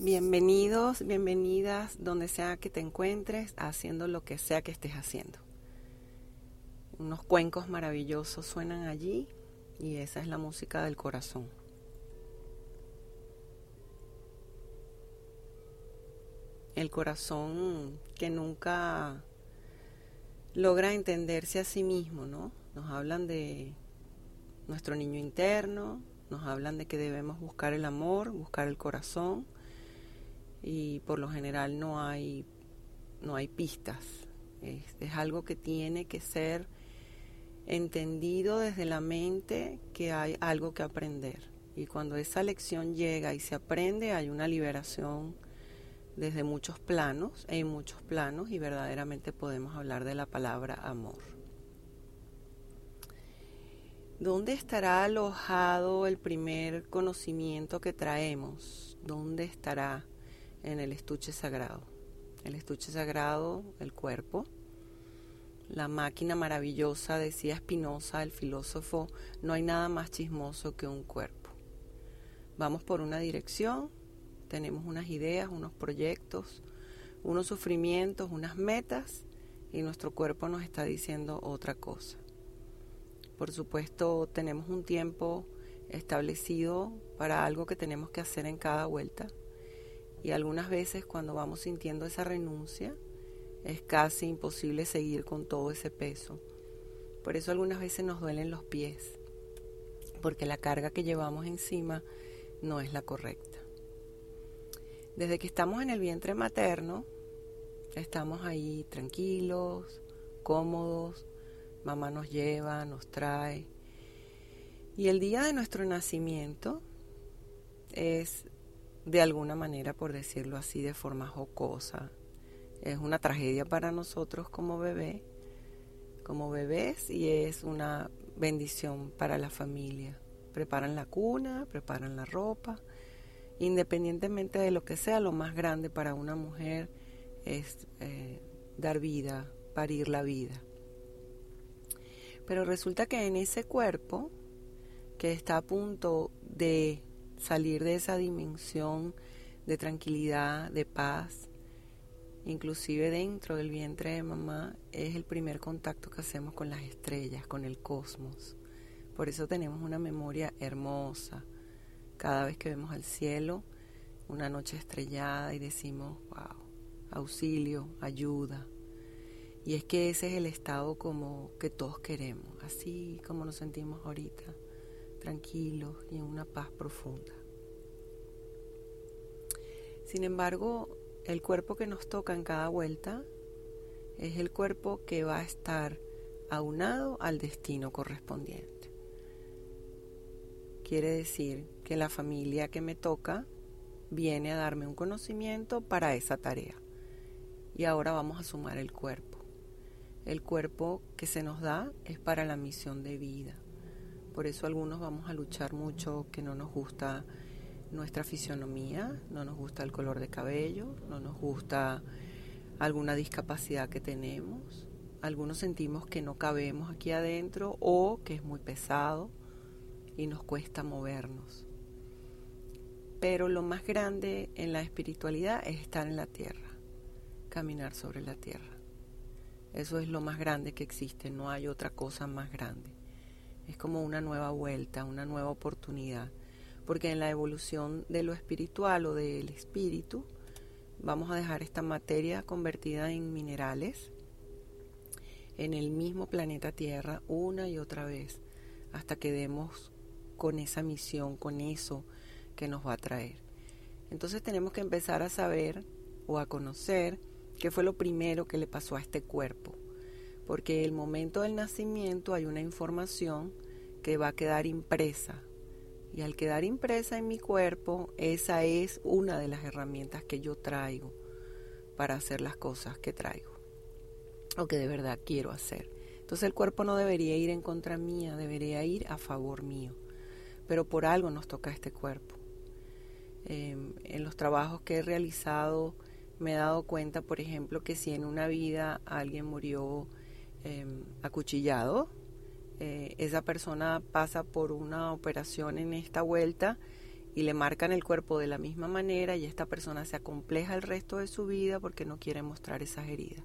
Bienvenidos, bienvenidas donde sea que te encuentres, haciendo lo que sea que estés haciendo. Unos cuencos maravillosos suenan allí y esa es la música del corazón. El corazón que nunca logra entenderse a sí mismo, ¿no? Nos hablan de nuestro niño interno, nos hablan de que debemos buscar el amor, buscar el corazón y por lo general no hay, no hay pistas. Es, es algo que tiene que ser entendido desde la mente que hay algo que aprender. Y cuando esa lección llega y se aprende, hay una liberación desde muchos planos, en muchos planos, y verdaderamente podemos hablar de la palabra amor. ¿Dónde estará alojado el primer conocimiento que traemos? ¿Dónde estará? En el estuche sagrado. El estuche sagrado, el cuerpo. La máquina maravillosa, decía Spinoza, el filósofo, no hay nada más chismoso que un cuerpo. Vamos por una dirección, tenemos unas ideas, unos proyectos, unos sufrimientos, unas metas y nuestro cuerpo nos está diciendo otra cosa. Por supuesto, tenemos un tiempo establecido para algo que tenemos que hacer en cada vuelta y algunas veces cuando vamos sintiendo esa renuncia, es casi imposible seguir con todo ese peso. Por eso algunas veces nos duelen los pies, porque la carga que llevamos encima no es la correcta. Desde que estamos en el vientre materno, estamos ahí tranquilos, cómodos, mamá nos lleva, nos trae. Y el día de nuestro nacimiento es de alguna manera, por decirlo así, de forma jocosa. Es una tragedia para nosotros como bebé, como bebés, y es una bendición para la familia. Preparan la cuna, preparan la ropa. Independientemente de lo que sea, lo más grande para una mujer es eh, dar vida, parir la vida. Pero resulta que en ese cuerpo, que está a punto de salir de esa dimensión de tranquilidad, de paz, inclusive dentro del vientre de mamá, es el primer contacto que hacemos con las estrellas, con el cosmos. Por eso tenemos una memoria hermosa. Cada vez que vemos al cielo, una noche estrellada y decimos, wow, auxilio, ayuda. Y es que ese es el estado como que todos queremos, así como nos sentimos ahorita tranquilos y en una paz profunda. Sin embargo, el cuerpo que nos toca en cada vuelta es el cuerpo que va a estar aunado al destino correspondiente. Quiere decir que la familia que me toca viene a darme un conocimiento para esa tarea. Y ahora vamos a sumar el cuerpo. El cuerpo que se nos da es para la misión de vida. Por eso algunos vamos a luchar mucho que no nos gusta nuestra fisionomía, no nos gusta el color de cabello, no nos gusta alguna discapacidad que tenemos. Algunos sentimos que no cabemos aquí adentro o que es muy pesado y nos cuesta movernos. Pero lo más grande en la espiritualidad es estar en la tierra, caminar sobre la tierra. Eso es lo más grande que existe, no hay otra cosa más grande. Es como una nueva vuelta, una nueva oportunidad. Porque en la evolución de lo espiritual o del espíritu, vamos a dejar esta materia convertida en minerales en el mismo planeta Tierra una y otra vez hasta que demos con esa misión, con eso que nos va a traer. Entonces tenemos que empezar a saber o a conocer qué fue lo primero que le pasó a este cuerpo porque el momento del nacimiento hay una información que va a quedar impresa. Y al quedar impresa en mi cuerpo, esa es una de las herramientas que yo traigo para hacer las cosas que traigo o que de verdad quiero hacer. Entonces el cuerpo no debería ir en contra mía, debería ir a favor mío. Pero por algo nos toca este cuerpo. Em, en los trabajos que he realizado me he dado cuenta, por ejemplo, que si en una vida alguien murió Em, acuchillado. Eh, esa persona pasa por una operación en esta vuelta y le marcan el cuerpo de la misma manera y esta persona se acompleja el resto de su vida porque no quiere mostrar esas heridas.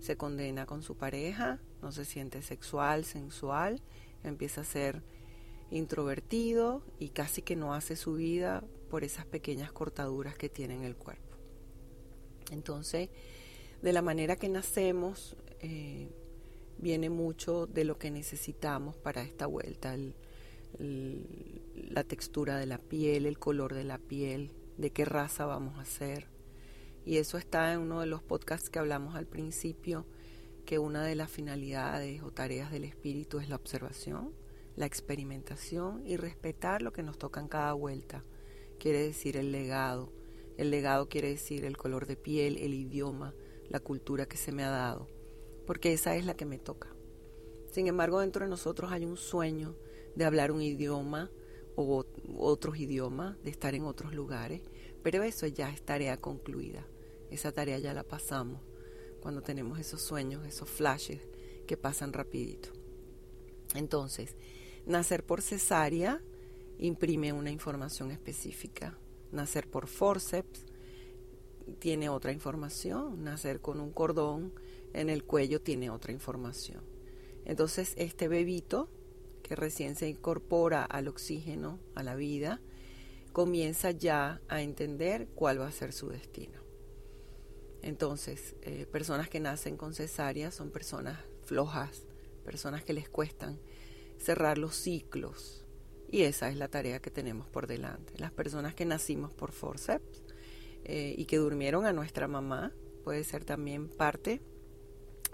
Se condena con su pareja, no se siente sexual, sensual, empieza a ser introvertido y casi que no hace su vida por esas pequeñas cortaduras que tiene en el cuerpo. Entonces, de la manera que nacemos, eh, viene mucho de lo que necesitamos para esta vuelta, la textura de la piel, el color de la piel, de qué raza vamos a ser. Y eso está en uno de los podcasts que hablamos al principio, que una de las finalidades o tareas del espíritu es la observación, la experimentación y respetar lo que nos toca en cada vuelta. Quiere decir el legado. El legado quiere decir el color de piel, el idioma, la cultura que se me ha dado, porque esa es la que me toca. Sin embargo, dentro de nosotros hay un sueño de hablar un idioma o otros idiomas, de estar en otros lugares, pero eso ya es tarea concluida. Esa tarea ya la pasamos cuando tenemos esos sueños, esos flashes que pasan rapidito. Entonces, nacer por cesárea imprime una información específica. Nacer por forceps tiene otra información. Nacer con un cordón en el cuello tiene otra información. Entonces, este bebito que recién se incorpora al oxígeno, a la vida, comienza ya a entender cuál va a ser su destino. Entonces, eh, personas que nacen con cesárea son personas flojas, personas que les cuestan cerrar los ciclos. Y esa es la tarea que tenemos por delante. Las personas que nacimos por forceps eh, y que durmieron a nuestra mamá, puede ser también parte.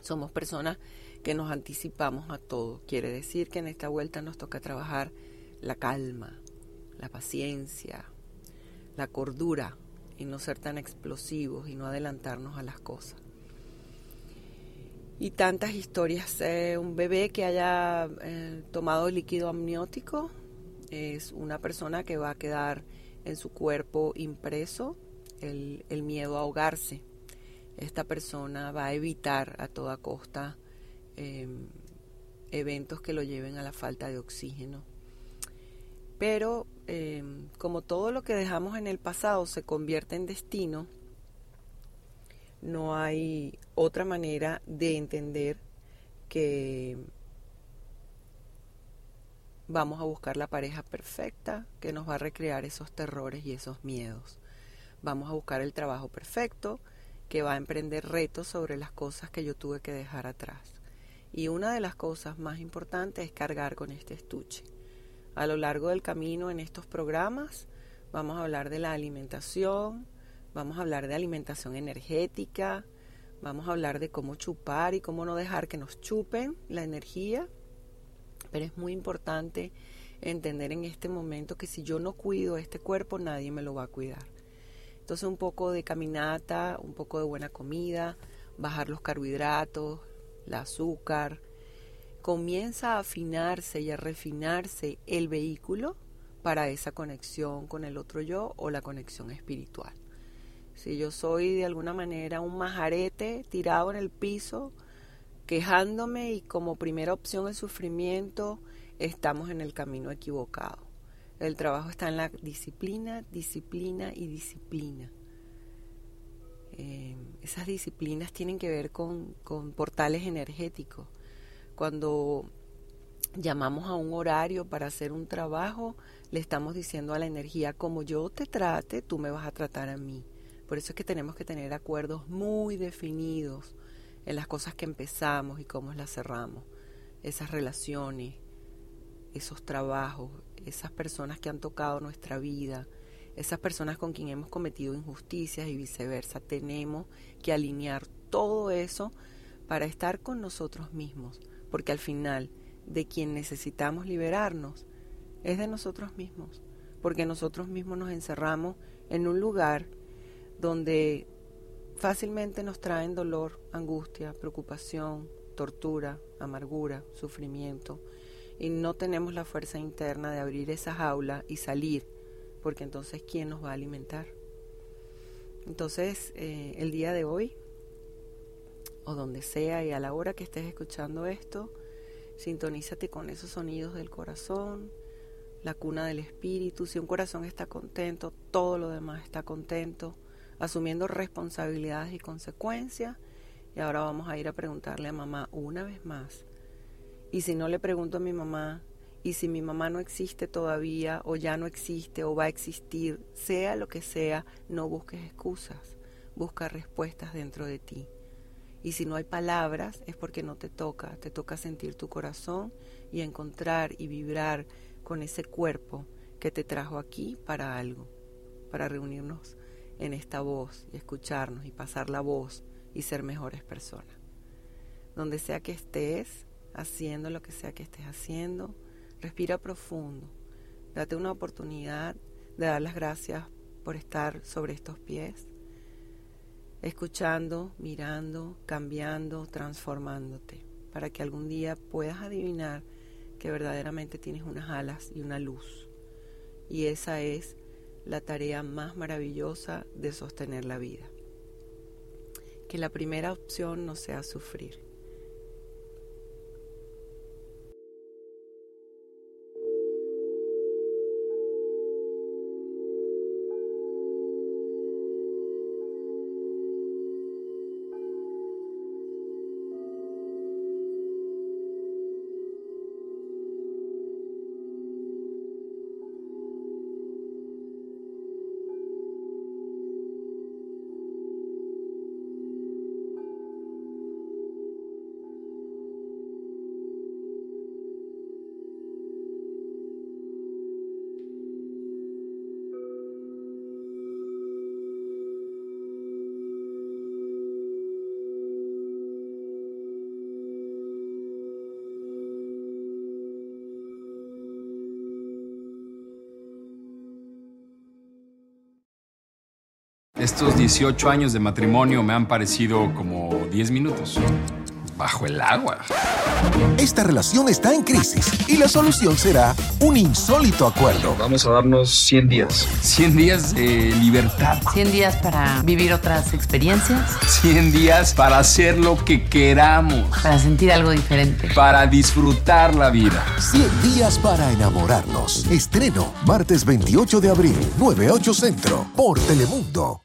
Somos personas que nos anticipamos a todo. Quiere decir que en esta vuelta nos toca trabajar la calma, la paciencia, la cordura y no ser tan explosivos y no adelantarnos a las cosas. Y tantas historias. Eh, un bebé que haya eh, tomado líquido amniótico es una persona que va a quedar en su cuerpo impreso el, el miedo a ahogarse. Esta persona va a evitar a toda costa em, eventos que lo lleven a la falta de oxígeno pero em, como todo lo que dejamos en el pasado se convierte en destino, no hay otra manera de entender que vamos a buscar la pareja perfecta que nos va a recrear esos terrores y esos miedos. Vamos a buscar el trabajo perfecto que va a emprender retos sobre las cosas que yo tuve que dejar atrás. Y una de las cosas más importantes es cargar con este estuche a lo largo del camino en estos programas. Vamos a hablar de la alimentación, vamos a hablar de alimentación energética, vamos a hablar de cómo chupar y cómo no dejar que nos chupen la energía. Pero es muy importante entender en este momento que si yo no cuido este cuerpo, nadie me lo va a cuidar. Entonces un poco de caminata, un poco de buena comida, bajar los carbohidratos, el azúcar, comienza a afinarse y a refinarse el vehículo para esa conexión con el otro yo o la conexión espiritual. Si yo soy de alguna manera un majarete tirado en el piso, quejándome y como primera opción el sufrimiento, estamos en el camino equivocado. El trabajo está en la disciplina, disciplina y disciplina. Eh, esas disciplinas tienen que ver con, con portales energéticos cuando llamamos a un horario para hacer un trabajo, le estamos diciendo a la energía, como yo te trate, tú me vas a tratar a mí. Por eso es que tenemos que tener acuerdos muy definidos en las cosas que empezamos y cómo las cerramos. Esas relaciones, esos trabajos, esas personas que han tocado nuestra vida, esas personas con quien hemos cometido injusticias y viceversa. Tenemos que alinear todo eso para estar con nosotros mismos porque al final de quien necesitamos liberarnos es de nosotros mismos, porque nosotros mismos nos encerramos en un lugar donde fácilmente nos traen dolor, angustia, preocupación, tortura, amargura, sufrimiento, y no tenemos la fuerza interna de abrir esa jaula y salir, porque entonces ¿quién nos va a alimentar? Entonces, eh, el día de hoy o donde sea y a la hora que estés escuchando esto, sintonízate con esos sonidos del corazón, la cuna del espíritu. Si un corazón está contento, todo lo demás está contento, asumiendo responsabilidades y consecuencias. Y ahora vamos a ir a preguntarle a mamá una vez más. Y si no le pregunto a mi mamá, y si mi mamá no existe todavía, o ya no existe, o va a existir, sea lo que sea, no busques excusas, busca respuestas dentro de ti. Y si no hay palabras, es porque no te toca, te toca sentir tu corazón y encontrar y vibrar con ese cuerpo que te trajo aquí para algo, para reunirnos en esta voz y escucharnos y pasar la voz y ser mejores personas. Donde sea que estés, haciendo lo que sea que estés haciendo, respira profundo, date una oportunidad de dar las gracias por estar sobre estos pies, escuchando, mirando, cambiando, transformándote, para que algún día puedas adivinar que verdaderamente tienes unas alas y una luz. Y esa es la tarea más maravillosa de sostener la vida. Que la primera opción no sea sufrir. Estos 18 años de matrimonio me han parecido como 10 minutos. Bajo el agua. Esta relación está en crisis y la solución será un insólito acuerdo. Vamos a darnos 100 días. 100 días de libertad. 100 días para vivir otras experiencias. 100 días para hacer lo que queramos. Para sentir algo diferente. Para disfrutar la vida. 100 días para enamorarnos. Estreno martes 28 de abril, 98 Centro, por Telemundo.